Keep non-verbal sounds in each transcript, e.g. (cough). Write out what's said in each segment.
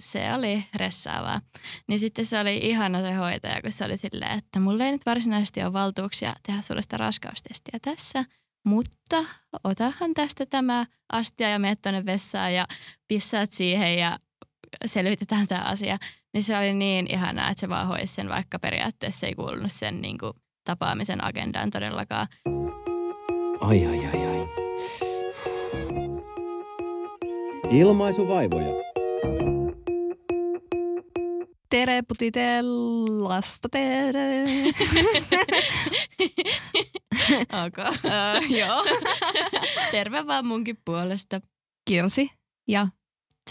se oli ressaavaa. Niin sitten se oli ihana se hoitaja, kun se oli silleen, että mulla ei nyt varsinaisesti ole valtuuksia tehdä sulle sitä raskaustestiä tässä, mutta otahan tästä tämä astia ja menet tuonne vessaan ja pissaat siihen ja selvitetään tämä asia. Niin se oli niin ihanaa, että se vaan hoisi sen, vaikka periaatteessa ei kuulunut sen niin kuin, tapaamisen agendaan todellakaan. Ai ai ai ai. Ilmaisuvaivoja. Tere putitellasta, tere. (laughs) ok. Uh, joo. Terve vaan munkin puolesta. Kirsi ja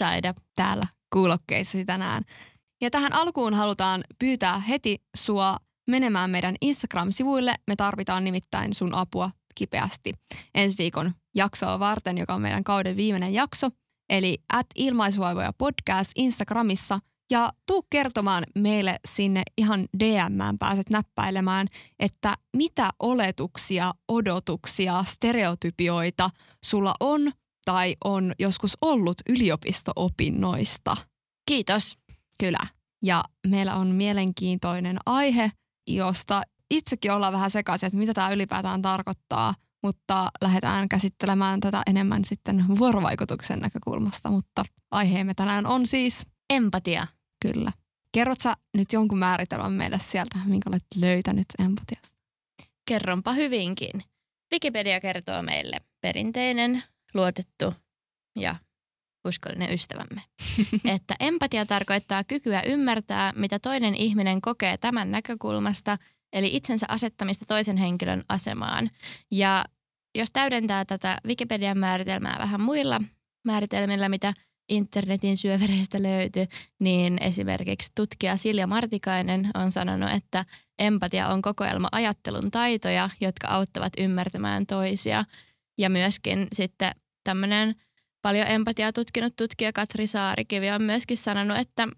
Saida. täällä kuulokkeissa tänään. Ja tähän alkuun halutaan pyytää heti sua menemään meidän Instagram-sivuille. Me tarvitaan nimittäin sun apua kipeästi ensi viikon jaksoa varten, joka on meidän kauden viimeinen jakso. Eli at ilmaisuvaivoja podcast Instagramissa ja tuu kertomaan meille sinne ihan DMään pääset näppäilemään, että mitä oletuksia, odotuksia, stereotypioita sulla on tai on joskus ollut yliopisto-opinnoista. Kiitos. Kyllä. Ja meillä on mielenkiintoinen aihe, josta itsekin ollaan vähän sekaisin, että mitä tämä ylipäätään tarkoittaa, mutta lähdetään käsittelemään tätä enemmän sitten vuorovaikutuksen näkökulmasta, mutta aiheemme tänään on siis Empatia. Kyllä. Kerrot sä nyt jonkun määritelmän meille sieltä, minkä olet löytänyt empatiasta? Kerronpa hyvinkin. Wikipedia kertoo meille perinteinen, luotettu ja uskollinen ystävämme, (laughs) että empatia tarkoittaa kykyä ymmärtää, mitä toinen ihminen kokee tämän näkökulmasta, eli itsensä asettamista toisen henkilön asemaan. Ja jos täydentää tätä Wikipedian määritelmää vähän muilla määritelmillä, mitä internetin syövereistä löytyy, niin esimerkiksi tutkija Silja Martikainen on sanonut, että empatia on kokoelma ajattelun taitoja, jotka auttavat ymmärtämään toisia. Ja myöskin sitten tämmöinen paljon empatiaa tutkinut tutkija Katri Saarikivi on myöskin sanonut, että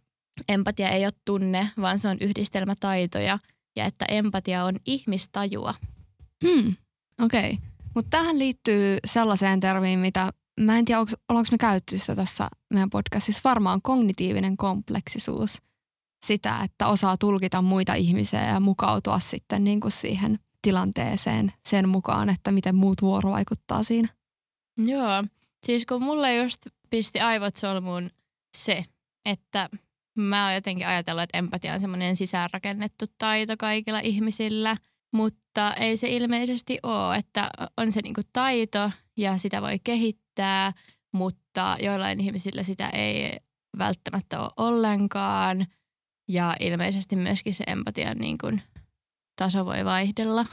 empatia ei ole tunne, vaan se on yhdistelmä taitoja ja että empatia on ihmistajua. Hmm, okei. Okay. Mutta tähän liittyy sellaiseen termiin, mitä mä en tiedä, ollaanko me käytetty sitä tässä meidän podcastissa. Varmaan kognitiivinen kompleksisuus. Sitä, että osaa tulkita muita ihmisiä ja mukautua sitten niin kuin siihen tilanteeseen sen mukaan, että miten muut vuorovaikuttaa siinä. Joo, siis kun mulle just pisti aivot solmuun se, että mä oon jotenkin ajatellut, että empatia on semmoinen sisäänrakennettu taito kaikilla ihmisillä, mutta ei se ilmeisesti ole, että on se niinku taito ja sitä voi kehittää, mutta joillain ihmisillä sitä ei välttämättä ole ollenkaan. Ja ilmeisesti myöskin se empatian niin kuin taso voi vaihdella.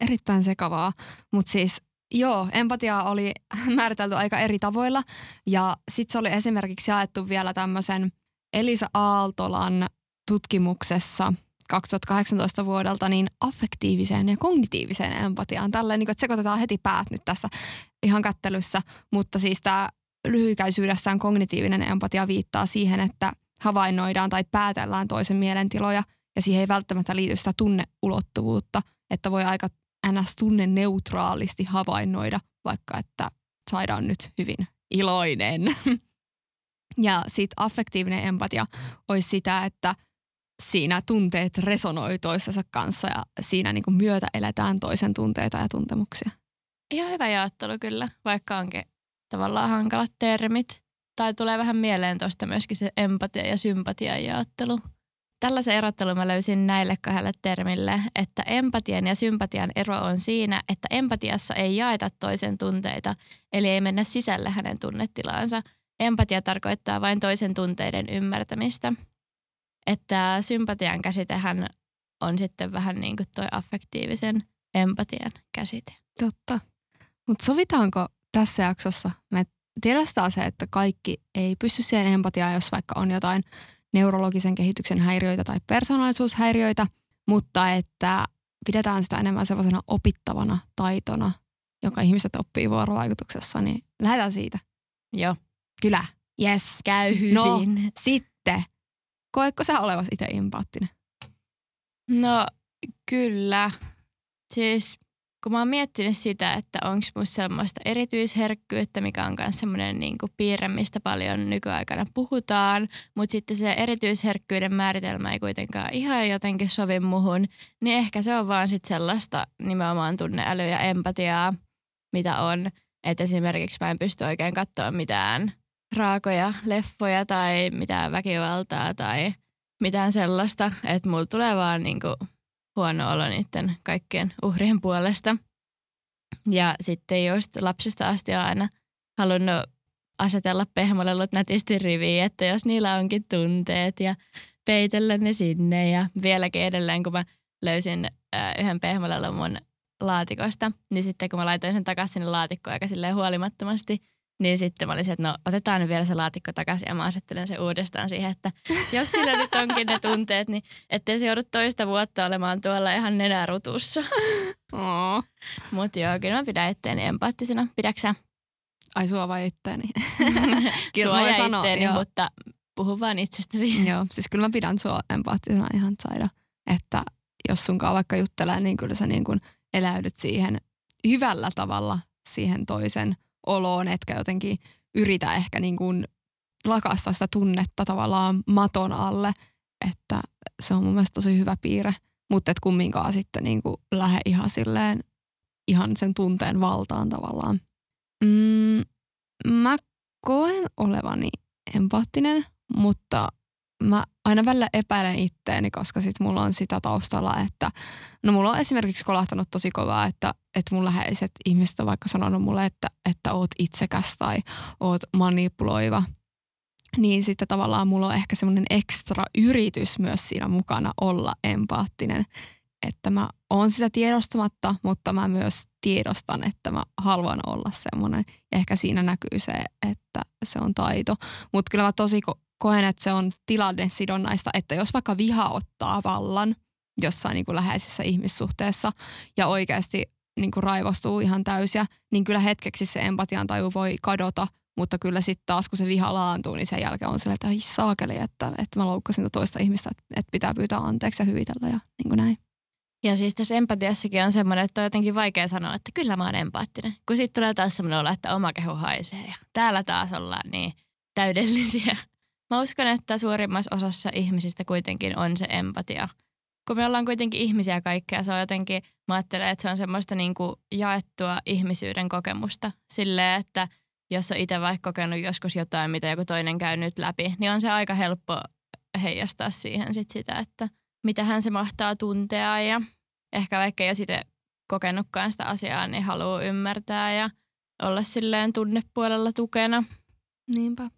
Erittäin sekavaa, mutta siis joo, empatia oli (laughs) määritelty aika eri tavoilla. Ja sitten se oli esimerkiksi jaettu vielä tämmöisen Elisa Aaltolan tutkimuksessa 2018 vuodelta niin affektiiviseen ja kognitiiviseen empatiaan. Tällä niin että sekoitetaan heti päät nyt tässä ihan kättelyssä, mutta siis tämä lyhykäisyydessään kognitiivinen empatia viittaa siihen, että havainnoidaan tai päätellään toisen mielentiloja ja siihen ei välttämättä liity sitä tunneulottuvuutta, että voi aika ns. tunne neutraalisti havainnoida, vaikka että saadaan nyt hyvin iloinen. (laughs) Ja sitten affektiivinen empatia olisi sitä, että siinä tunteet resonoi toisensa kanssa ja siinä niin myötä eletään toisen tunteita ja tuntemuksia. Ihan hyvä jaottelu kyllä, vaikka onkin tavallaan hankalat termit. Tai tulee vähän mieleen tuosta myöskin se empatia ja sympatia jaottelu. Tällaisen erottelun mä löysin näille kahdelle termille, että empatian ja sympatian ero on siinä, että empatiassa ei jaeta toisen tunteita, eli ei mennä sisälle hänen tunnetilaansa. Empatia tarkoittaa vain toisen tunteiden ymmärtämistä. Että sympatian käsitehän on sitten vähän niin kuin toi affektiivisen empatian käsite. Totta. Mutta sovitaanko tässä jaksossa, me tiedostaa se, että kaikki ei pysty siihen empatiaan, jos vaikka on jotain neurologisen kehityksen häiriöitä tai persoonallisuushäiriöitä, mutta että pidetään sitä enemmän sellaisena opittavana taitona, joka ihmiset oppii vuorovaikutuksessa, niin lähdetään siitä. Joo. Kyllä. Yes. Käy hyvin. No, sitten. Koetko sä olevas itse empaattinen? No kyllä. Siis kun mä oon miettinyt sitä, että onko musta semmoista erityisherkkyyttä, mikä on myös semmoinen niin piirre, mistä paljon nykyaikana puhutaan, mutta sitten se erityisherkkyyden määritelmä ei kuitenkaan ihan jotenkin sovi muhun, niin ehkä se on vaan sitten sellaista nimenomaan tunneälyä ja empatiaa, mitä on. Että esimerkiksi mä en pysty oikein katsoa mitään raakoja leffoja tai mitään väkivaltaa tai mitään sellaista, että mulla tulee vaan niinku huono olo niiden kaikkien uhrien puolesta. Ja sitten just lapsesta asti on aina halunnut asetella pehmolellut nätisti riviin, että jos niillä onkin tunteet ja peitellä ne sinne. Ja vieläkin edelleen, kun mä löysin äh, yhden pehmolelun mun laatikosta, niin sitten kun mä laitoin sen takaisin sinne laatikkoon aika huolimattomasti – niin sitten mä olisin, että no otetaan nyt vielä se laatikko takaisin ja mä asettelen se uudestaan siihen, että jos sillä nyt onkin ne tunteet, niin ettei se joudu toista vuotta olemaan tuolla ihan nenärutussa. Oh. Mutta joo, kyllä mä pidän itteeni empaattisena. Pidäksä? Ai sua vai itteeni? (laughs) sua ja sanoa, itteeni, joo. mutta puhu vaan itsestäsi. (laughs) joo, siis kyllä mä pidän sua empaattisena ihan saida. Että jos sunkaan vaikka juttelee, niin kyllä sä niin kuin eläydyt siihen hyvällä tavalla siihen toisen – oloon, etkä jotenkin yritä ehkä niin kuin lakastaa sitä tunnetta tavallaan maton alle, että se on mun mielestä tosi hyvä piirre, mutta et kumminkaan sitten niin kuin lähde ihan silleen ihan sen tunteen valtaan tavallaan. Mm, mä koen olevani empaattinen, mutta mä aina välillä epäilen itteeni, koska sit mulla on sitä taustalla, että no mulla on esimerkiksi kolahtanut tosi kovaa, että, että mun läheiset ihmiset on vaikka sanonut mulle, että, että oot itsekäs tai oot manipuloiva. Niin sitten tavallaan mulla on ehkä semmoinen ekstra yritys myös siinä mukana olla empaattinen. Että mä oon sitä tiedostamatta, mutta mä myös tiedostan, että mä haluan olla semmoinen. Ja ehkä siinä näkyy se, että se on taito. Mutta kyllä mä tosi koen, että se on tilannesidonnaista, että jos vaikka viha ottaa vallan jossain niin kuin läheisessä ihmissuhteessa ja oikeasti niin kuin raivostuu ihan täysiä, niin kyllä hetkeksi se empatian taju voi kadota, mutta kyllä sitten taas kun se viha laantuu, niin sen jälkeen on sille, että saakeli, että, että mä loukkasin toista ihmistä, että, että pitää pyytää anteeksi ja hyvitellä ja niin kuin näin. Ja siis tässä empatiassakin on semmoinen, että on jotenkin vaikea sanoa, että kyllä mä oon empaattinen. Kun sitten tulee taas semmoinen olo, että oma kehu haisee ja täällä taas ollaan niin täydellisiä. Mä uskon, että suurimmassa osassa ihmisistä kuitenkin on se empatia. Kun me ollaan kuitenkin ihmisiä kaikkea, se on jotenkin, mä ajattelen, että se on semmoista niin kuin jaettua ihmisyyden kokemusta. Silleen, että jos on itse vaikka kokenut joskus jotain, mitä joku toinen käy nyt läpi, niin on se aika helppo heijastaa siihen sit sitä, että mitä hän se mahtaa tuntea ja ehkä vaikka jos itse kokenutkaan sitä asiaa, niin haluaa ymmärtää ja olla silleen tunnepuolella tukena. Niinpä.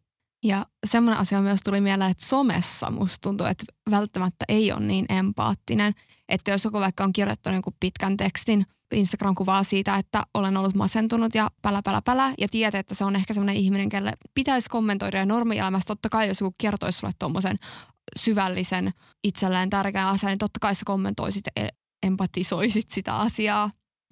Ja semmoinen asia myös tuli mieleen, että somessa musta tuntuu, että välttämättä ei ole niin empaattinen. Että jos joku vaikka on kirjoittanut jonkun pitkän tekstin, Instagram-kuvaa siitä, että olen ollut masentunut ja pälä, pälä, pälä, ja tietää, että se on ehkä semmoinen ihminen, kelle pitäisi kommentoida ja normielämässä totta kai, jos joku kertoisi sulle tuommoisen syvällisen, itselleen tärkeän asian, niin totta kai sä kommentoisit ja empatisoisit sitä asiaa.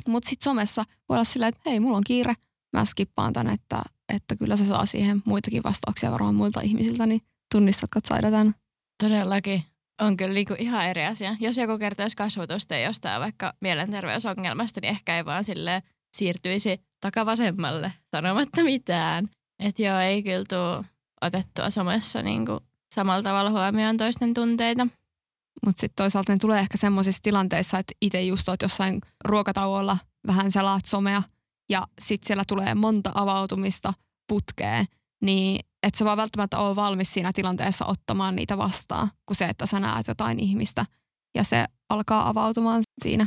Mutta sitten somessa voi olla silleen, että hei, mulla on kiire, mä skippaan tän, että, että kyllä se saa siihen muitakin vastauksia varmaan muilta ihmisiltä, niin tunnistatko Saida tämän? Todellakin. On kyllä niinku ihan eri asia. Jos joku kertoisi kasvatusta jostain vaikka mielenterveysongelmasta, niin ehkä ei vaan sille siirtyisi takavasemmalle sanomatta mitään. Että joo, ei kyllä tule otettua somessa niinku samalla tavalla huomioon toisten tunteita. Mutta sitten toisaalta ne tulee ehkä semmoisissa tilanteissa, että itse just oot jossain ruokatauolla, vähän selaat somea – ja sitten siellä tulee monta avautumista putkeen, niin et sä vaan välttämättä ole valmis siinä tilanteessa ottamaan niitä vastaan, kuin se, että sä näet jotain ihmistä ja se alkaa avautumaan siinä.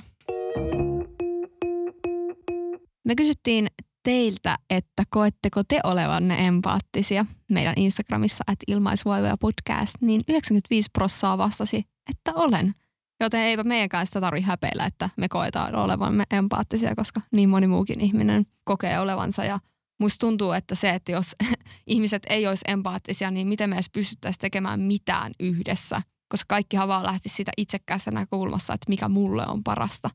Me kysyttiin teiltä, että koetteko te olevanne empaattisia meidän Instagramissa, että ilmaisvaivoja podcast, niin 95 prossaa vastasi, että olen. Joten eipä meidänkään sitä tarvitse häpeillä, että me koetaan olevamme empaattisia, koska niin moni muukin ihminen kokee olevansa. Ja musta tuntuu, että se, että jos (laughs) ihmiset ei olisi empaattisia, niin miten me edes pystyttäisiin tekemään mitään yhdessä. Koska kaikkihan vaan lähti siitä itsekkäässä näkökulmassa, että mikä mulle on parasta.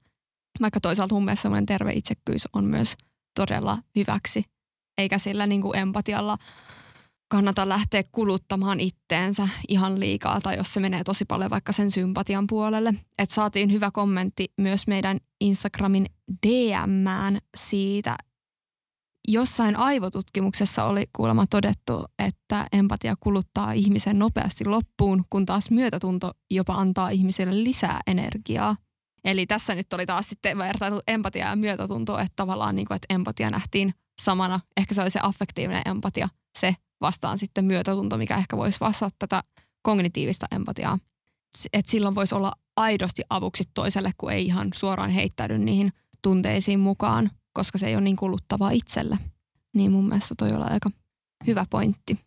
Vaikka toisaalta mun mielestä semmoinen terve itsekkyys on myös todella hyväksi. Eikä sillä niin kuin empatialla kannata lähteä kuluttamaan itteensä ihan liikaa tai jos se menee tosi paljon vaikka sen sympatian puolelle. Et saatiin hyvä kommentti myös meidän Instagramin DMään siitä, jossain aivotutkimuksessa oli kuulemma todettu, että empatia kuluttaa ihmisen nopeasti loppuun, kun taas myötätunto jopa antaa ihmiselle lisää energiaa. Eli tässä nyt oli taas sitten vertailu empatia ja myötätunto, että tavallaan niin kuin, että empatia nähtiin samana. Ehkä se oli se affektiivinen empatia, se vastaan sitten myötätunto, mikä ehkä voisi vastata tätä kognitiivista empatiaa. Että silloin voisi olla aidosti avuksi toiselle, kun ei ihan suoraan heittäydy niihin tunteisiin mukaan, koska se ei ole niin kuluttavaa itselle. Niin mun mielestä toi on aika hyvä pointti,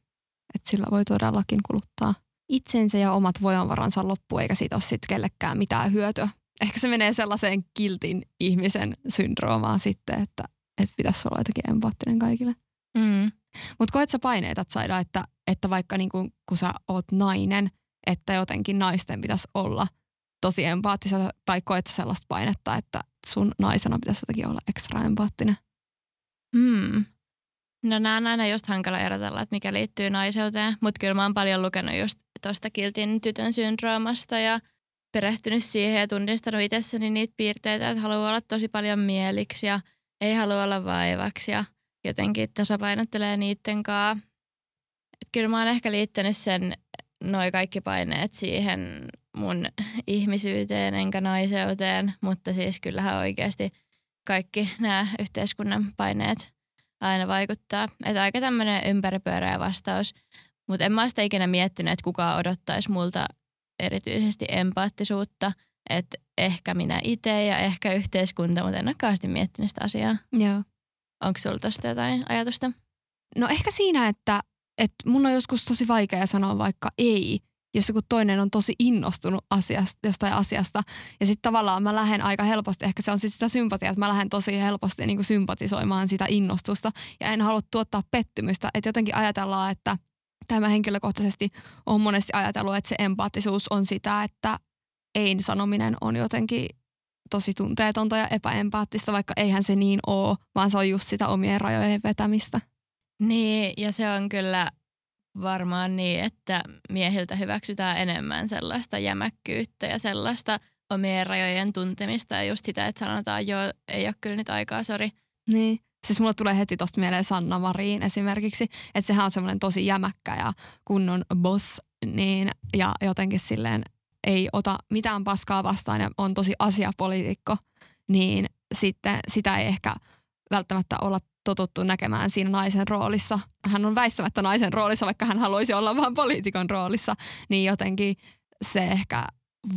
että sillä voi todellakin kuluttaa itsensä ja omat voimavaransa loppu, eikä siitä ole sitten kellekään mitään hyötyä. Ehkä se menee sellaiseen kiltin ihmisen syndroomaan sitten, että, että pitäisi olla jotenkin empaattinen kaikille. Mm. Mutta koet sä paineita, Saida, että, että vaikka niinku, kun sä oot nainen, että jotenkin naisten pitäisi olla tosi empaattisia, tai koet sellaista painetta, että sun naisena pitäisi jotenkin olla ekstra empaattinen? Hmm. No nämä on aina just hankala erotella, että mikä liittyy naiseuteen, mutta kyllä mä oon paljon lukenut just tuosta kiltin tytön syndroomasta ja perehtynyt siihen ja tunnistanut itsessäni niitä piirteitä, että haluaa olla tosi paljon mieliksi ja ei halua olla vaivaksi ja jotenkin tasapainottelee niiden kanssa. Kyllä mä oon ehkä liittänyt sen noi kaikki paineet siihen mun ihmisyyteen enkä naiseuteen, mutta siis kyllähän oikeasti kaikki nämä yhteiskunnan paineet aina vaikuttaa. Että aika tämmöinen ympäripyöreä vastaus. Mutta en mä sitä ikinä miettinyt, että kuka odottaisi multa erityisesti empaattisuutta. Että ehkä minä itse ja ehkä yhteiskunta, mutta en ole kauheasti miettinyt sitä asiaa. Joo. Onko sulla tuosta jotain ajatusta? No ehkä siinä, että, että mun on joskus tosi vaikea sanoa vaikka ei, jos joku toinen on tosi innostunut asiasta, jostain asiasta. Ja sitten tavallaan mä lähden aika helposti, ehkä se on sitten sitä sympatiaa, että mä lähden tosi helposti niin kuin sympatisoimaan sitä innostusta. Ja en halua tuottaa pettymystä, että jotenkin ajatellaan, että tämä henkilökohtaisesti on monesti ajatellut, että se empaattisuus on sitä, että ei sanominen on jotenkin tosi tunteetonta ja epäempaattista, vaikka eihän se niin ole, vaan se on just sitä omien rajojen vetämistä. Niin, ja se on kyllä varmaan niin, että miehiltä hyväksytään enemmän sellaista jämäkkyyttä ja sellaista omien rajojen tuntemista ja just sitä, että sanotaan, joo, ei ole kyllä nyt aikaa, sori. Niin. Siis mulle tulee heti tosta mieleen Sanna Mariin esimerkiksi, että sehän on semmoinen tosi jämäkkä ja kunnon boss, niin, ja jotenkin silleen ei ota mitään paskaa vastaan ja on tosi asiapoliitikko, niin sitten sitä ei ehkä välttämättä olla totuttu näkemään siinä naisen roolissa. Hän on väistämättä naisen roolissa, vaikka hän haluaisi olla vain poliitikon roolissa, niin jotenkin se ehkä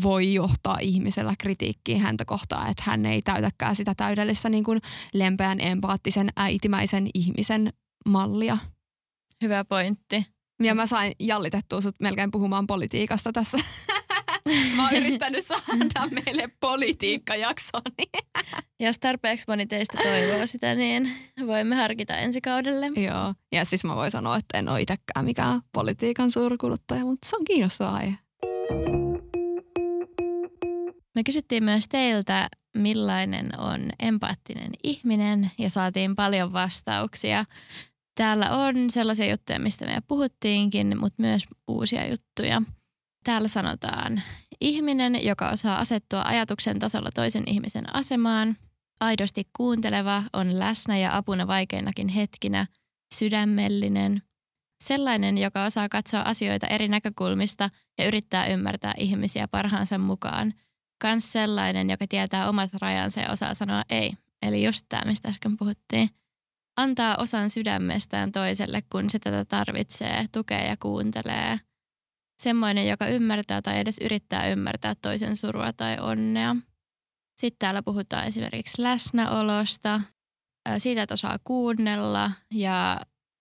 voi johtaa ihmisellä kritiikkiin häntä kohtaan, että hän ei täytäkään sitä täydellistä niin kuin lempeän, empaattisen, äitimäisen ihmisen mallia. Hyvä pointti. Ja mä sain jallitettua sut melkein puhumaan politiikasta tässä. (laughs) Mä oon yrittänyt saada meille politiikkajakson. Jos tarpeeksi moni teistä toivoo sitä, niin voimme harkita ensi kaudelle. Joo, ja siis mä voin sanoa, että en ole itsekään mikään politiikan suurkuluttaja, mutta se on kiinnostava aihe. Me kysyttiin myös teiltä, millainen on empaattinen ihminen ja saatiin paljon vastauksia. Täällä on sellaisia juttuja, mistä me puhuttiinkin, mutta myös uusia juttuja. Täällä sanotaan, ihminen, joka osaa asettua ajatuksen tasolla toisen ihmisen asemaan, aidosti kuunteleva, on läsnä ja apuna vaikeinakin hetkinä, sydämellinen, sellainen, joka osaa katsoa asioita eri näkökulmista ja yrittää ymmärtää ihmisiä parhaansa mukaan, kans sellainen, joka tietää omat rajansa ja osaa sanoa ei, eli just tämä, mistä äsken puhuttiin. Antaa osan sydämestään toiselle, kun se tätä tarvitsee, tukee ja kuuntelee – semmoinen, joka ymmärtää tai edes yrittää ymmärtää toisen surua tai onnea. Sitten täällä puhutaan esimerkiksi läsnäolosta, siitä, että osaa kuunnella ja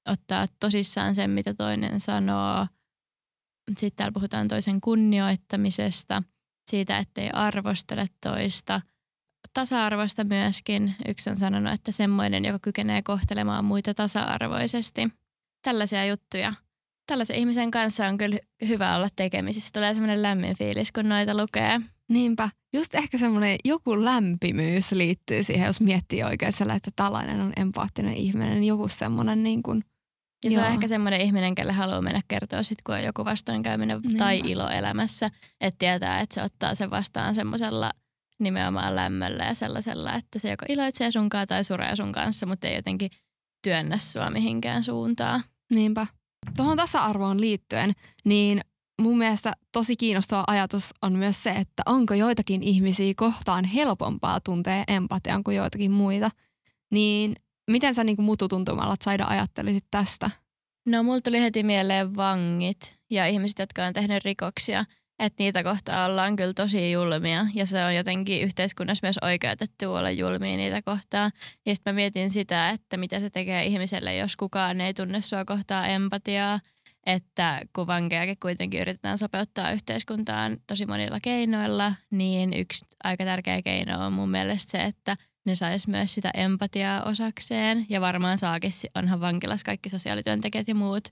ottaa tosissaan sen, mitä toinen sanoo. Sitten täällä puhutaan toisen kunnioittamisesta, siitä, ettei arvostele toista. Tasa-arvosta myöskin. Yksi on sanonut, että semmoinen, joka kykenee kohtelemaan muita tasa-arvoisesti. Tällaisia juttuja tällaisen ihmisen kanssa on kyllä hyvä olla tekemisissä. Tulee semmoinen lämmin fiilis, kun noita lukee. Niinpä. Just ehkä semmoinen joku lämpimyys liittyy siihen, jos miettii oikein sillä, että tällainen on empaattinen ihminen. Niin joku semmoinen niin kuin Ja se on Joo. ehkä semmoinen ihminen, kelle haluaa mennä kertoa sit, kun on joku vastoinkäyminen tai Niinpä. ilo elämässä. Että tietää, että se ottaa sen vastaan semmoisella nimenomaan lämmöllä ja sellaisella, että se joko iloitsee sunkaan tai suree sun kanssa, mutta ei jotenkin työnnä sua mihinkään suuntaan. Niinpä. Tuohon tasa-arvoon liittyen, niin mun mielestä tosi kiinnostava ajatus on myös se, että onko joitakin ihmisiä kohtaan helpompaa tuntea empatian kuin joitakin muita. Niin miten sä niin kuin mututuntumalla Saida ajattelisit tästä? No mulla tuli heti mieleen vangit ja ihmiset, jotka on tehnyt rikoksia, että niitä kohtaan ollaan kyllä tosi julmia. Ja se on jotenkin yhteiskunnassa myös oikeutettu olla julmia niitä kohtaan. Ja sitten mä mietin sitä, että mitä se tekee ihmiselle, jos kukaan ei tunne sua kohtaa empatiaa, että kun vankejakin kuitenkin yritetään sopeuttaa yhteiskuntaan tosi monilla keinoilla, niin yksi aika tärkeä keino on mun mielestä se, että ne sais myös sitä empatiaa osakseen. Ja varmaan saakin, onhan vankilassa kaikki sosiaalityöntekijät ja muut,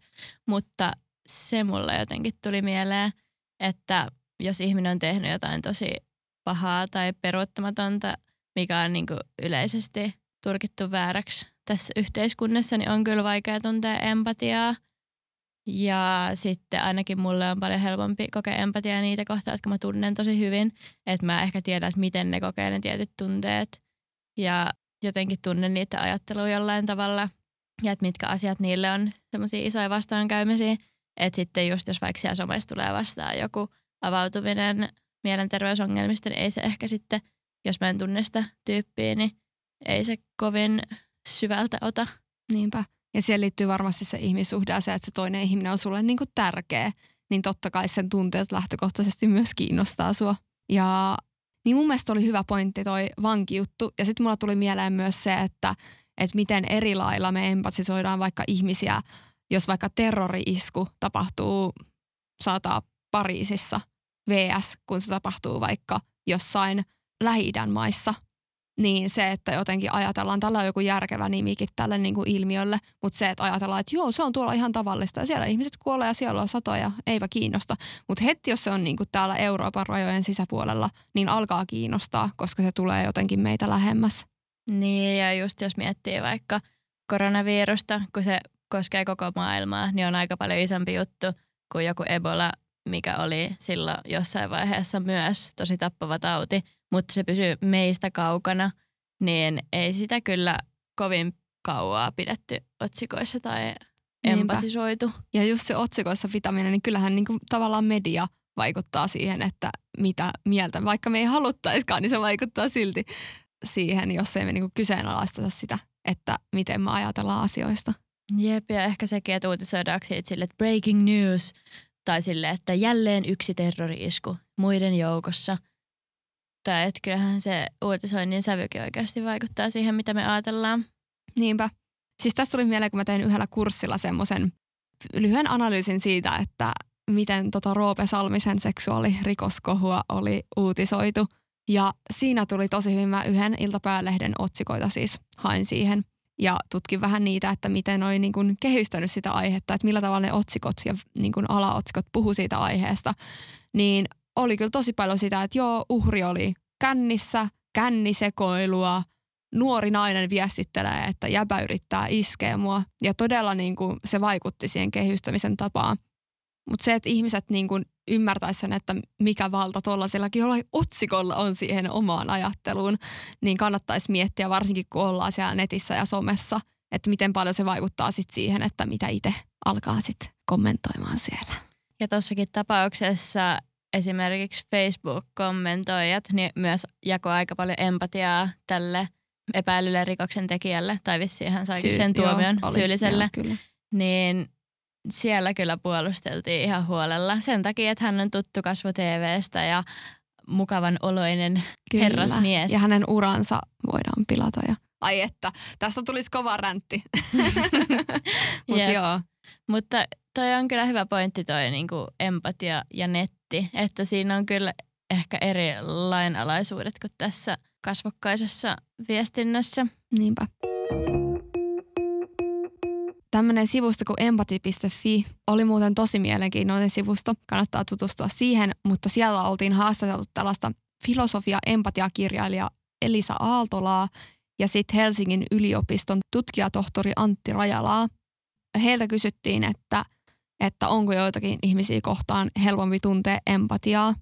mutta se mulle jotenkin tuli mieleen, että jos ihminen on tehnyt jotain tosi pahaa tai peruuttamatonta, mikä on niin kuin yleisesti turkittu vääräksi tässä yhteiskunnassa, niin on kyllä vaikea tuntea empatiaa. Ja sitten ainakin mulle on paljon helpompi kokea empatiaa niitä kohtaa, jotka mä tunnen tosi hyvin. Että mä ehkä tiedän, että miten ne kokee ne tietyt tunteet. Ja jotenkin tunnen niitä ajattelua jollain tavalla. Ja että mitkä asiat niille on semmoisia isoja vastaankäymisiä. Että sitten just jos vaikka siellä somessa tulee vastaan joku avautuminen mielenterveysongelmista, niin ei se ehkä sitten, jos mä en tunne sitä tyyppiä, niin ei se kovin syvältä ota. Niinpä. Ja siihen liittyy varmasti se ihmissuhde se, että se toinen ihminen on sulle niin kuin tärkeä. Niin totta kai sen tunteet lähtökohtaisesti myös kiinnostaa sua. Ja niin mun mielestä oli hyvä pointti toi vankijuttu. Ja sitten mulla tuli mieleen myös se, että, että miten eri lailla me empatisoidaan vaikka ihmisiä, jos vaikka terrori-isku tapahtuu saattaa Pariisissa VS, kun se tapahtuu vaikka jossain lähi maissa – niin se, että jotenkin ajatellaan, tällä on joku järkevä nimikin tälle niin kuin ilmiölle, mutta se, että ajatellaan, että joo, se on tuolla ihan tavallista ja siellä ihmiset kuolee ja siellä on satoja, eipä kiinnosta. Mutta heti, jos se on niin kuin täällä Euroopan rajojen sisäpuolella, niin alkaa kiinnostaa, koska se tulee jotenkin meitä lähemmäs. Niin ja just jos miettii vaikka koronavirusta, kun se koskee koko maailmaa, niin on aika paljon isompi juttu kuin joku Ebola, mikä oli silloin jossain vaiheessa myös tosi tappava tauti, mutta se pysyy meistä kaukana, niin ei sitä kyllä kovin kauaa pidetty otsikoissa tai Niinpä. empatisoitu. Ja just se otsikoissa pitäminen, niin kyllähän niin kuin tavallaan media vaikuttaa siihen, että mitä mieltä, vaikka me ei haluttaiskaan, niin se vaikuttaa silti siihen, jos ei me niin kuin kyseenalaisteta sitä, että miten me ajatellaan asioista. Jep, ja ehkä sekin, että uutisoidaanko siitä sille, että breaking news, tai sille, että jälleen yksi terrori-isku muiden joukossa. Tai että kyllähän se uutisoinnin sävykin oikeasti vaikuttaa siihen, mitä me ajatellaan. Niinpä. Siis tästä tuli mieleen, kun mä tein yhdellä kurssilla semmoisen lyhyen analyysin siitä, että miten tota Roope Salmisen seksuaalirikoskohua oli uutisoitu. Ja siinä tuli tosi hyvin, mä yhden iltapäälehden otsikoita siis hain siihen. Ja tutkin vähän niitä, että miten oli niin kuin kehystänyt sitä aihetta, että millä tavalla ne otsikot ja niin kuin alaotsikot puhu siitä aiheesta. Niin oli kyllä tosi paljon sitä, että joo, uhri oli kännissä, kännisekoilua, nuori nainen viestittelee, että jäbä yrittää iskeä mua. Ja todella niin kuin se vaikutti siihen kehystämisen tapaan. Mutta se, että ihmiset niin kuin ymmärtäisivät sen, että mikä valta tuollaisellakin jollain otsikolla on siihen omaan ajatteluun, niin kannattaisi miettiä varsinkin kun ollaan siellä netissä ja somessa, että miten paljon se vaikuttaa sit siihen, että mitä itse alkaa sitten kommentoimaan siellä. Ja tossakin tapauksessa esimerkiksi Facebook-kommentoijat niin myös jakoi aika paljon empatiaa tälle epäilylle rikoksen tekijälle, tai vissiin hän saikin sen tuomion joo, oli, syylliselle, Joo, kyllä. niin siellä kyllä puolusteltiin ihan huolella sen takia, että hän on tuttu kasvo TVstä ja mukavan oloinen Kyllä. herrasmies. Ja hänen uransa voidaan pilata. Ja... Ai että, tästä tulisi kova räntti. (laughs) Mutta Jep. joo, Mutta toi on kyllä hyvä pointti toi niinku empatia ja netti, että siinä on kyllä ehkä eri lainalaisuudet kuin tässä kasvokkaisessa viestinnässä. niinpä. Tämmöinen sivusto kuin empati.fi oli muuten tosi mielenkiintoinen sivusto. Kannattaa tutustua siihen, mutta siellä oltiin haastateltu tällaista filosofia-empatiakirjailija Elisa Aaltolaa ja sitten Helsingin yliopiston tutkijatohtori Antti Rajalaa. heiltä kysyttiin, että, että onko joitakin ihmisiä kohtaan helpompi tuntea empatiaa.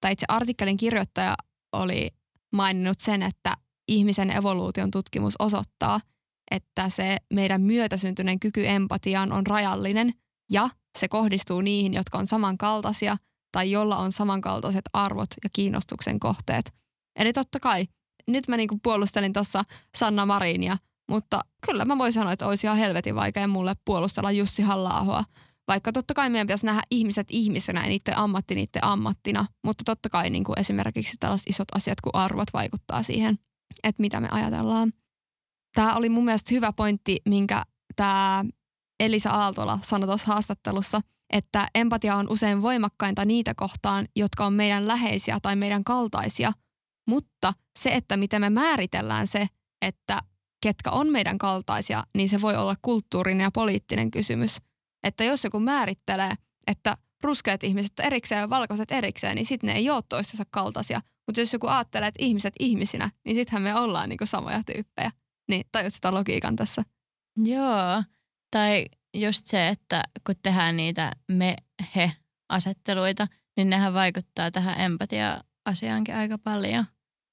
Tai itse artikkelin kirjoittaja oli maininnut sen, että ihmisen evoluution tutkimus osoittaa, että se meidän myötäsyntyneen kyky empatiaan on rajallinen ja se kohdistuu niihin, jotka on samankaltaisia tai jolla on samankaltaiset arvot ja kiinnostuksen kohteet. Eli totta kai, nyt mä niinku puolustelin tuossa Sanna Marinia, mutta kyllä mä voin sanoa, että olisi ihan helvetin vaikea mulle puolustella Jussi halla Vaikka totta kai meidän pitäisi nähdä ihmiset ihmisenä ja niiden ammatti niiden ammattina, mutta totta kai niin kuin esimerkiksi tällaiset isot asiat kuin arvot vaikuttaa siihen, että mitä me ajatellaan. Tämä oli mun mielestä hyvä pointti, minkä tämä Elisa Aaltola sanoi tuossa haastattelussa, että empatia on usein voimakkainta niitä kohtaan, jotka on meidän läheisiä tai meidän kaltaisia, mutta se, että miten me määritellään se, että ketkä on meidän kaltaisia, niin se voi olla kulttuurinen ja poliittinen kysymys. Että jos joku määrittelee, että ruskeat ihmiset erikseen ja valkoiset erikseen, niin sitten ne ei ole toistensa kaltaisia. Mutta jos joku ajattelee, että ihmiset ihmisinä, niin sittenhän me ollaan niinku samoja tyyppejä. Niin tajut sitä logiikan tässä. Joo, tai just se, että kun tehdään niitä me-he-asetteluita, niin nehän vaikuttaa tähän empatia-asiaankin aika paljon.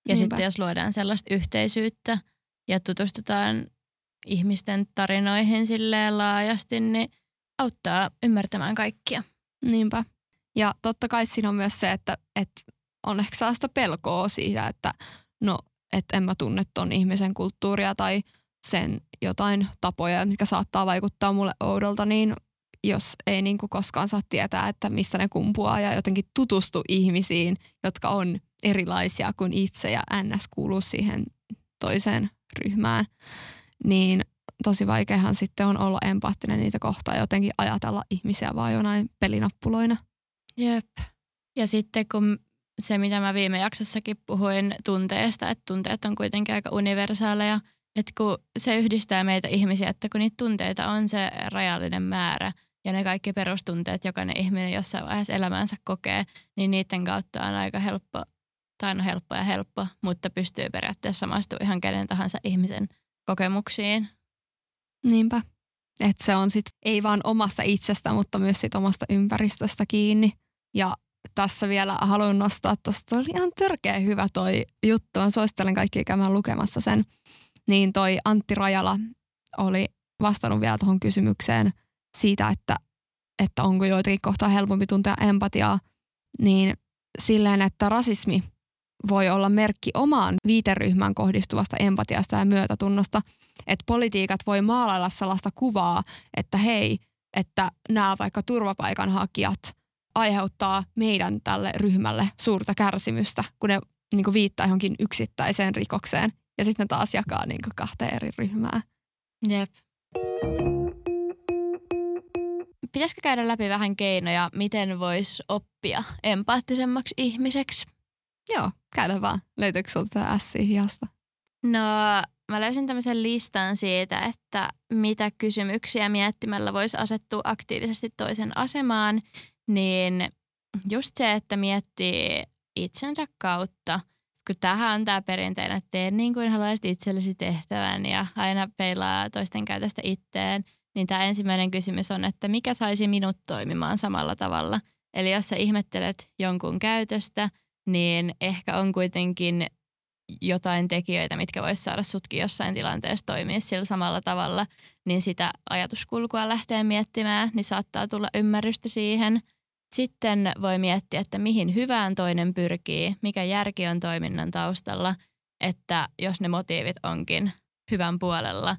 Ja sitten jos luodaan sellaista yhteisyyttä ja tutustutaan ihmisten tarinoihin silleen laajasti, niin auttaa ymmärtämään kaikkia. Niinpä. Ja totta kai siinä on myös se, että, että on ehkä sellaista pelkoa siitä, että no, että en mä tunne ton ihmisen kulttuuria tai sen jotain tapoja, mitkä saattaa vaikuttaa mulle oudolta, niin jos ei niin kuin koskaan saa tietää, että mistä ne kumpuaa ja jotenkin tutustu ihmisiin, jotka on erilaisia kuin itse ja NS kuuluu siihen toiseen ryhmään, niin tosi vaikeahan sitten on olla empaattinen niitä kohtaa ja jotenkin ajatella ihmisiä vaan jonain pelinappuloina. Jep. Ja sitten kun se, mitä mä viime jaksossakin puhuin tunteesta, että tunteet on kuitenkin aika universaaleja, että kun se yhdistää meitä ihmisiä, että kun niitä tunteita on se rajallinen määrä ja ne kaikki perustunteet jokainen ihminen jossain vaiheessa elämänsä kokee, niin niiden kautta on aika helppo, tai no helppo ja helppo, mutta pystyy periaatteessa samastumaan ihan kenen tahansa ihmisen kokemuksiin. Niinpä. Että se on sit ei vaan omasta itsestä, mutta myös sit omasta ympäristöstä kiinni. Ja tässä vielä haluan nostaa tuosta, oli ihan törkeä hyvä toi juttu. Mä suosittelen kaikki käymään lukemassa sen. Niin toi Antti Rajala oli vastannut vielä tuohon kysymykseen siitä, että, että onko joitakin kohtaa helpompi tuntea empatiaa. Niin silleen, että rasismi voi olla merkki omaan viiteryhmään kohdistuvasta empatiasta ja myötätunnosta. Että politiikat voi maalailla sellaista kuvaa, että hei, että nämä vaikka turvapaikanhakijat aiheuttaa meidän tälle ryhmälle suurta kärsimystä, kun ne niin viittaa johonkin yksittäiseen rikokseen. Ja sitten ne taas jakaa niin kahteen eri ryhmää. Jep. Pitäisikö käydä läpi vähän keinoja, miten voisi oppia empaattisemmaksi ihmiseksi? Joo, käydä vaan. Löytyykö sinulta tämä S-hiasta? No, mä löysin tämmöisen listan siitä, että mitä kysymyksiä miettimällä voisi asettua aktiivisesti toisen asemaan, niin just se, että miettii itsensä kautta, kun tähän on tämä perinteinen, että tee niin kuin haluaisit itsellesi tehtävän ja aina peilaa toisten käytöstä itteen, niin tämä ensimmäinen kysymys on, että mikä saisi minut toimimaan samalla tavalla. Eli jos sä ihmettelet jonkun käytöstä – niin ehkä on kuitenkin jotain tekijöitä, mitkä vois saada sutkin jossain tilanteessa toimia sillä samalla tavalla, niin sitä ajatuskulkua lähtee miettimään, niin saattaa tulla ymmärrystä siihen. Sitten voi miettiä, että mihin hyvään toinen pyrkii, mikä järki on toiminnan taustalla, että jos ne motiivit onkin hyvän puolella.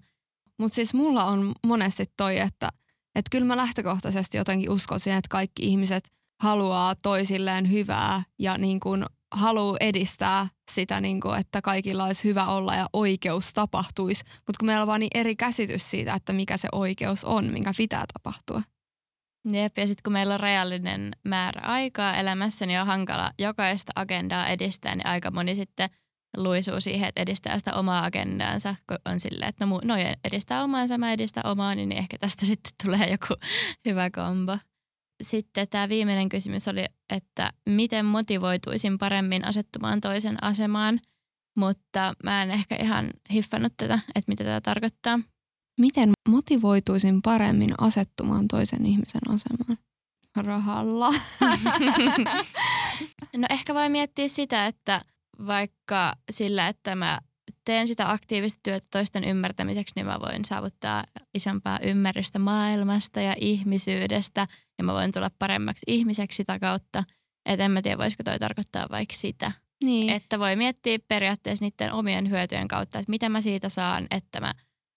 Mutta siis mulla on monesti toi, että, että kyllä mä lähtökohtaisesti jotenkin uskon siihen, että kaikki ihmiset haluaa toisilleen hyvää ja niin kuin haluaa edistää sitä, niin kuin, että kaikilla olisi hyvä olla ja oikeus tapahtuisi. Mutta kun meillä on vaan niin eri käsitys siitä, että mikä se oikeus on, minkä pitää tapahtua. Jep, ja sitten kun meillä on rajallinen määrä aikaa elämässä, niin on hankala jokaista agendaa edistää, niin aika moni sitten luisuu siihen, että edistää sitä omaa agendaansa, kun on silleen, että no, no edistää omaansa, mä edistän omaa, niin ehkä tästä (laughs) sitten tulee joku hyvä kombo sitten tämä viimeinen kysymys oli, että miten motivoituisin paremmin asettumaan toisen asemaan, mutta mä en ehkä ihan hiffannut tätä, että mitä tämä tarkoittaa. Miten motivoituisin paremmin asettumaan toisen ihmisen asemaan? Rahalla. (laughs) No ehkä voi miettiä sitä, että vaikka sillä, että mä teen sitä aktiivista työtä toisten ymmärtämiseksi, niin mä voin saavuttaa isompaa ymmärrystä maailmasta ja ihmisyydestä ja mä voin tulla paremmaksi ihmiseksi sitä kautta. Että en mä tiedä, voisiko toi tarkoittaa vaikka sitä. niin. Että voi miettiä periaatteessa niiden omien hyötyjen kautta, että mitä mä siitä saan, että mä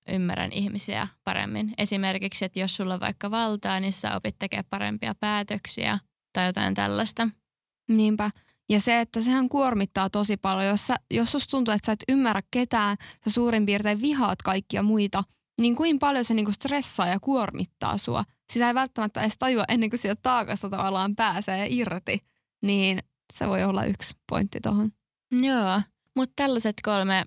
ymmärrän ihmisiä paremmin. Esimerkiksi, että jos sulla on vaikka valtaa, niin sä opit tekemään parempia päätöksiä tai jotain tällaista. Niinpä. Ja se, että sehän kuormittaa tosi paljon. Jos, sä, jos susta tuntuu, että sä et ymmärrä ketään, sä suurin piirtein vihaat kaikkia muita, niin kuin paljon se niinku stressaa ja kuormittaa sua. Sitä ei välttämättä edes tajua ennen kuin sieltä taakasta tavallaan pääsee irti. Niin se voi olla yksi pointti tuohon. Joo, mutta tällaiset kolme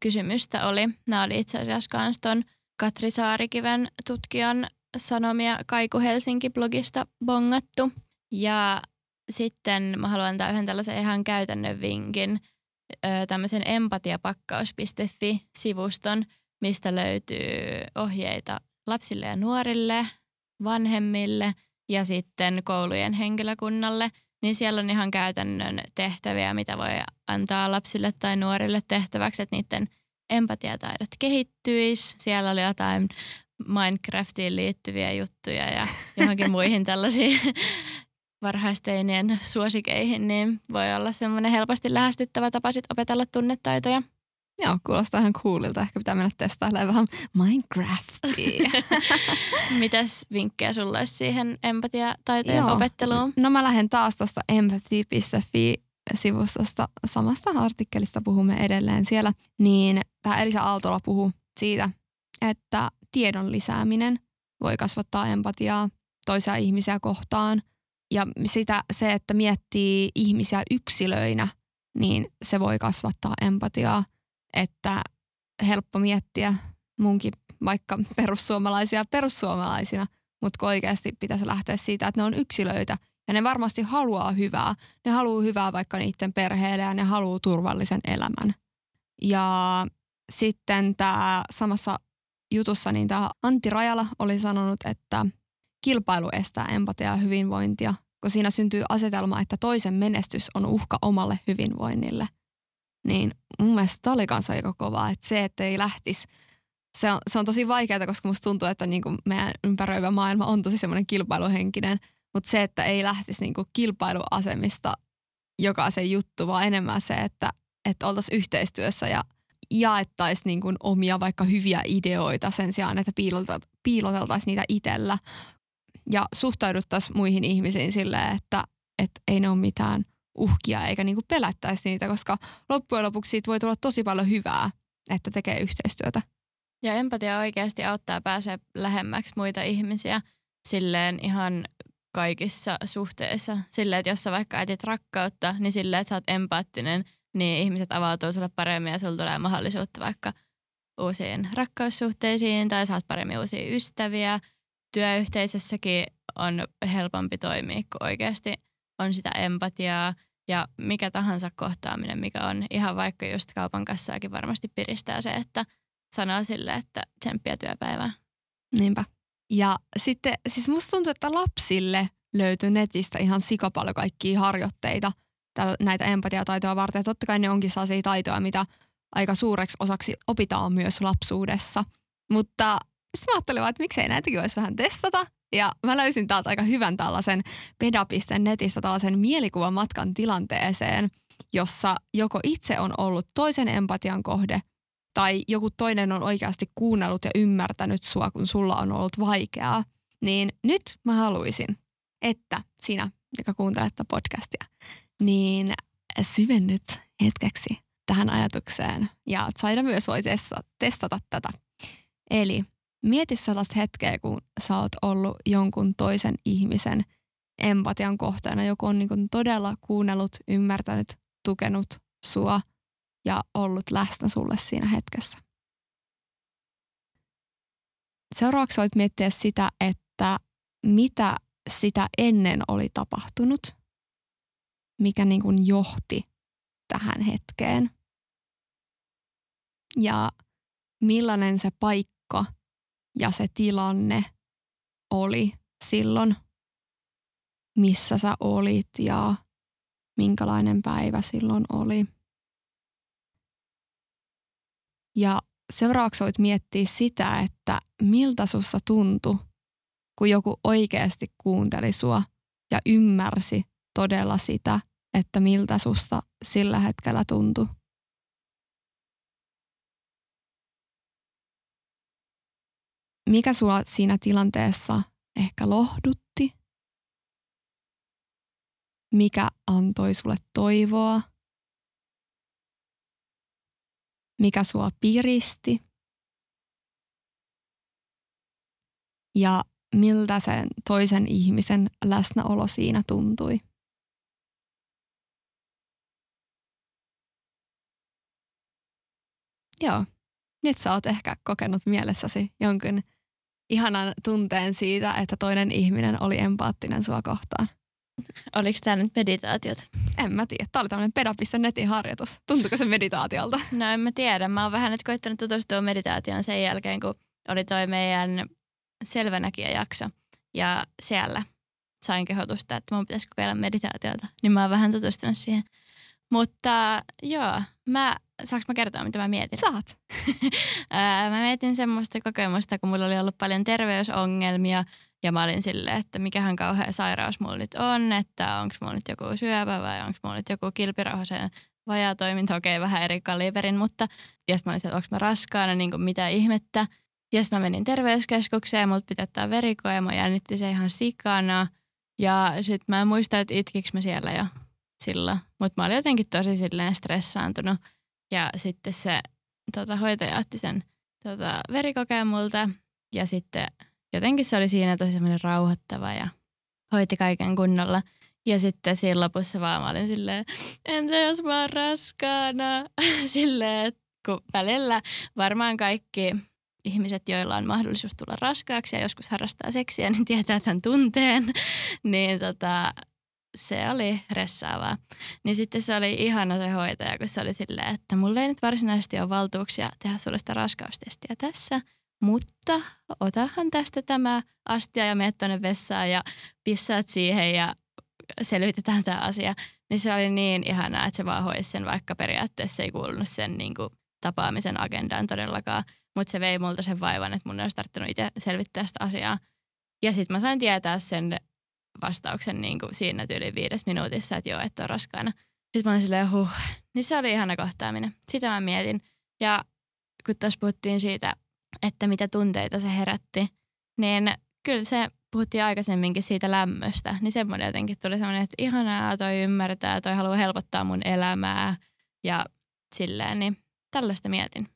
kysymystä oli. Nämä oli itse asiassa kans ton Katri Saarikiven tutkijan sanomia Kaiku Helsinki-blogista bongattu. Ja sitten mä haluan antaa yhden tällaisen ihan käytännön vinkin, tämmöisen empatiapakkaus.fi-sivuston, mistä löytyy ohjeita lapsille ja nuorille, vanhemmille ja sitten koulujen henkilökunnalle, niin siellä on ihan käytännön tehtäviä, mitä voi antaa lapsille tai nuorille tehtäväksi, että niiden empatiataidot kehittyisi. Siellä oli jotain Minecraftiin liittyviä juttuja ja johonkin muihin (laughs) tällaisiin varhaisteinien suosikeihin, niin voi olla semmoinen helposti lähestyttävä tapa sit opetella tunnetaitoja. Joo, kuulostaa ihan coolilta. Ehkä pitää mennä testailemaan vähän Minecraftia. (laughs) Mitäs vinkkejä sulla olisi siihen empatiataitojen Joo. opetteluun? No mä lähden taas tuosta empathy.fi-sivustosta samasta artikkelista puhumme edelleen siellä. Niin tämä Elisa Aaltola puhuu siitä, että tiedon lisääminen voi kasvattaa empatiaa toisia ihmisiä kohtaan. Ja sitä, se, että miettii ihmisiä yksilöinä, niin se voi kasvattaa empatiaa. Että helppo miettiä munkin vaikka perussuomalaisia perussuomalaisina, mutta kun oikeasti pitäisi lähteä siitä, että ne on yksilöitä ja ne varmasti haluaa hyvää. Ne haluaa hyvää vaikka niiden perheelle ja ne haluaa turvallisen elämän. Ja sitten tämä samassa jutussa niin tämä Antti Rajala oli sanonut, että kilpailu estää empatiaa ja hyvinvointia, kun siinä syntyy asetelma, että toisen menestys on uhka omalle hyvinvoinnille. Niin mun mielestä tämä oli kanssa aika kovaa, että se, että ei lähtisi se on, se on tosi vaikeaa, koska musta tuntuu, että niin kuin meidän ympäröivä maailma on tosi semmoinen kilpailuhenkinen, mutta se, että ei lähtisi niin kuin kilpailuasemista jokaisen juttu, vaan enemmän se, että, että oltaisiin yhteistyössä ja jaettaisiin niin kuin omia vaikka hyviä ideoita sen sijaan, että piilotelta- piiloteltaisiin niitä itsellä ja suhtauduttaisiin muihin ihmisiin silleen, että, että ei ne ole mitään uhkia eikä niin kuin pelättäisi niitä, koska loppujen lopuksi siitä voi tulla tosi paljon hyvää, että tekee yhteistyötä. Ja empatia oikeasti auttaa pääsee lähemmäksi muita ihmisiä silleen ihan kaikissa suhteissa. Silleen, että jos sä vaikka etit rakkautta, niin silleen, että sä oot empaattinen, niin ihmiset avautuu sulle paremmin ja sulla tulee mahdollisuutta vaikka uusiin rakkaussuhteisiin tai saat paremmin uusia ystäviä. Työyhteisössäkin on helpompi toimia, kun oikeasti on sitä empatiaa ja mikä tahansa kohtaaminen, mikä on ihan vaikka just kaupan kassaakin varmasti piristää se, että sanoo sille, että tsemppiä työpäivää. Niinpä. Ja sitten, siis musta tuntuu, että lapsille löytyy netistä ihan sikapaljon kaikkia harjoitteita tä- näitä empatiataitoja varten. Ja totta kai ne onkin sellaisia taitoja, mitä aika suureksi osaksi opitaan myös lapsuudessa. Mutta sitten mä ajattelin vaan, että miksei näitäkin voisi vähän testata. Ja mä löysin täältä aika hyvän tällaisen peda.netistä tällaisen mielikuvamatkan tilanteeseen, jossa joko itse on ollut toisen empatian kohde tai joku toinen on oikeasti kuunnellut ja ymmärtänyt sua, kun sulla on ollut vaikeaa. Niin nyt mä haluaisin, että sinä, joka kuuntelet tätä podcastia, niin syvennyt hetkeksi tähän ajatukseen. Ja Saida myös voi testa- testata tätä. Eli mieti sellaista hetkeä, kun sä oot ollut jonkun toisen ihmisen empatian kohteena. Joku on niin todella kuunnellut, ymmärtänyt, tukenut sua ja ollut läsnä sulle siinä hetkessä. Seuraavaksi voit miettiä sitä, että mitä sitä ennen oli tapahtunut, mikä niin kuin johti tähän hetkeen. Ja millainen se paikka ja se tilanne oli silloin, missä sä olit ja minkälainen päivä silloin oli. Ja seuraavaksi voit miettiä sitä, että miltä sussa tuntui, kun joku oikeasti kuunteli sua ja ymmärsi todella sitä, että miltä susta sillä hetkellä tuntui. Mikä sua siinä tilanteessa ehkä lohdutti? Mikä antoi sulle toivoa? Mikä sua piristi? Ja miltä sen toisen ihmisen läsnäolo siinä tuntui? Joo, nyt sä oot ehkä kokenut mielessäsi jonkun ihanan tunteen siitä, että toinen ihminen oli empaattinen sua kohtaan. Oliko tämä nyt meditaatiot? En mä tiedä. Tämä oli tämmöinen peda.netin harjoitus. Tuntuuko se meditaatiolta? No en mä tiedä. Mä oon vähän nyt koittanut tutustua meditaatioon sen jälkeen, kun oli toi meidän selvänäkijä-jakso. Ja siellä sain kehotusta, että mun pitäisi kokeilla meditaatiota. Niin mä oon vähän tutustunut siihen. Mutta joo, mä, saanko mä kertoa, mitä mä mietin? Saat. (laughs) mä mietin semmoista kokemusta, kun mulla oli ollut paljon terveysongelmia ja mä olin silleen, että mikähän kauhea sairaus mulla nyt on, että onko mulla nyt joku syöpä vai onko mulla nyt joku kilpirauhasen vajaa toiminta, okei vähän eri kaliberin, mutta sitten mä olin että onko mä raskaana, niin kuin mitä ihmettä. Ja sitten mä menin terveyskeskukseen mut piti ottaa verikoe ja mä jännitti se ihan sikana. Ja sitten mä en muista, että itkiks mä siellä jo silloin. Mutta mä olin jotenkin tosi silleen stressaantunut. Ja sitten se tota, hoitaja otti sen tota, verikokeen multa. Ja sitten jotenkin se oli siinä tosi semmoinen rauhoittava ja hoiti kaiken kunnolla. Ja sitten siinä lopussa vaan mä olin silleen, entä jos mä oon raskaana? (laughs) silleen, kun välillä varmaan kaikki ihmiset, joilla on mahdollisuus tulla raskaaksi ja joskus harrastaa seksiä, niin tietää tämän tunteen. (laughs) niin tota, se oli ressaavaa. Niin sitten se oli ihana se hoitaja, kun se oli silleen, että mulla ei nyt varsinaisesti ole valtuuksia tehdä sulle sitä raskaustestiä tässä, mutta otahan tästä tämä astia ja menet tuonne vessaan ja pissaat siihen ja selvitetään tämä asia. Niin se oli niin ihanaa, että se vaan hoisi sen, vaikka periaatteessa ei kuulunut sen niin kuin, tapaamisen agendaan todellakaan. Mutta se vei multa sen vaivan, että mun olisi tarttunut itse selvittää sitä asiaa. Ja sitten mä sain tietää sen vastauksen niin kuin siinä tyyli viides minuutissa, että joo, että on raskaana. Sitten mä olin silleen, huh. Niin se oli ihana kohtaaminen. Sitä mä mietin. Ja kun tuossa puhuttiin siitä, että mitä tunteita se herätti, niin kyllä se puhuttiin aikaisemminkin siitä lämmöstä. Niin semmoinen jotenkin tuli semmoinen, että ihanaa, toi ymmärtää, toi haluaa helpottaa mun elämää ja silleen, niin tällaista mietin.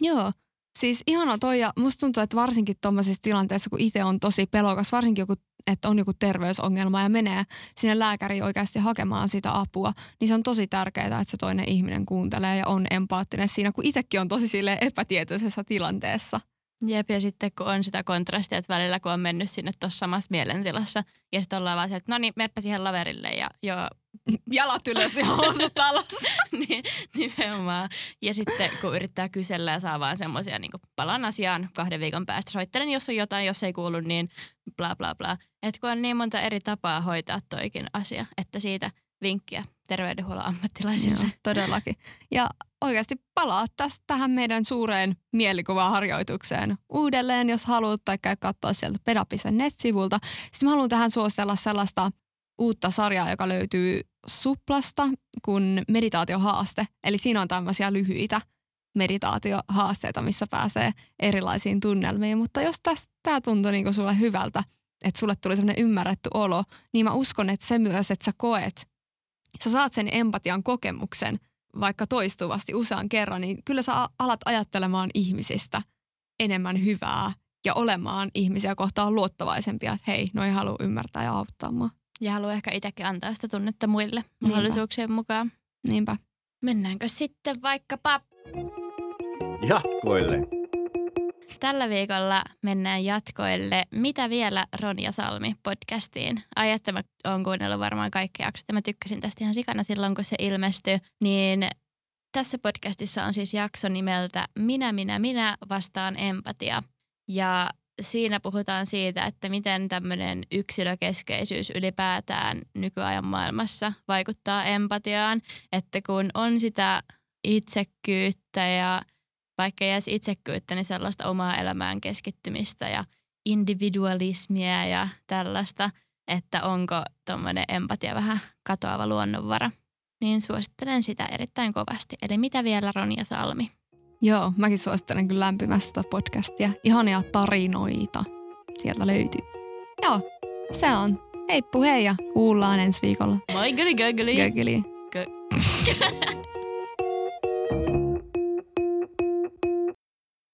Joo, Siis ihana toi ja musta tuntuu, että varsinkin tuommoisessa tilanteessa, kun itse on tosi pelokas, varsinkin joku, että on joku terveysongelma ja menee sinne lääkäriin oikeasti hakemaan sitä apua, niin se on tosi tärkeää, että se toinen ihminen kuuntelee ja on empaattinen siinä, kun itsekin on tosi sille epätietoisessa tilanteessa. Jep, ja sitten kun on sitä kontrastia, että välillä kun on mennyt sinne tuossa samassa mielentilassa, ja sitten ollaan vaan että no niin, meppä siihen laverille, ja joo, (laughs) jalat ylös ja housut alas. (laughs) niin, nimenomaan. Ja sitten kun yrittää kysellä ja saa vaan semmoisia niin palan asiaan kahden viikon päästä. Soittelen, jos on jotain, jos ei kuulu, niin bla bla bla. Että kun on niin monta eri tapaa hoitaa toikin asia, että siitä vinkkiä terveydenhuollon ammattilaisille. Joo, todellakin. Ja oikeasti palaa tästä tähän meidän suureen mielikuvaharjoitukseen uudelleen, jos haluat, tai käy katsoa sieltä pedapisen.net-sivulta. Sitten mä haluan tähän suositella sellaista uutta sarjaa, joka löytyy Suplasta, kun meditaatiohaaste. Eli siinä on tämmöisiä lyhyitä meditaatiohaasteita, missä pääsee erilaisiin tunnelmiin. Mutta jos tämä tuntuu niinku sulle hyvältä, että sulle tuli sellainen ymmärretty olo, niin mä uskon, että se myös, että sä koet, sä saat sen empatian kokemuksen vaikka toistuvasti usean kerran, niin kyllä sä alat ajattelemaan ihmisistä enemmän hyvää ja olemaan ihmisiä kohtaan luottavaisempia, että hei, noi haluaa ymmärtää ja auttaa mua. Ja haluaa ehkä itsekin antaa sitä tunnetta muille Niinpä. mahdollisuuksien mukaan. Niinpä. Mennäänkö sitten vaikkapa... Jatkoille. Tällä viikolla mennään jatkoille Mitä vielä Ronja Salmi podcastiin. Ai että mä oon kuunnellut varmaan kaikki jaksot ja mä tykkäsin tästä ihan sikana silloin kun se ilmestyi. Niin tässä podcastissa on siis jakso nimeltä Minä, minä, minä vastaan empatia. Ja siinä puhutaan siitä, että miten tämmöinen yksilökeskeisyys ylipäätään nykyajan maailmassa vaikuttaa empatiaan. Että kun on sitä itsekkyyttä ja vaikka ei edes itsekkyyttä, niin sellaista omaa elämään keskittymistä ja individualismia ja tällaista, että onko tuommoinen empatia vähän katoava luonnonvara. Niin suosittelen sitä erittäin kovasti. Eli mitä vielä Ronja Salmi? Joo, mäkin suosittelen kyllä lämpimästi tätä podcastia. Ihania tarinoita sieltä löytyy. Joo, se on. Heippu hei ja kuullaan ensi viikolla. Moi guli guli. Gögeli. Gö- (laughs)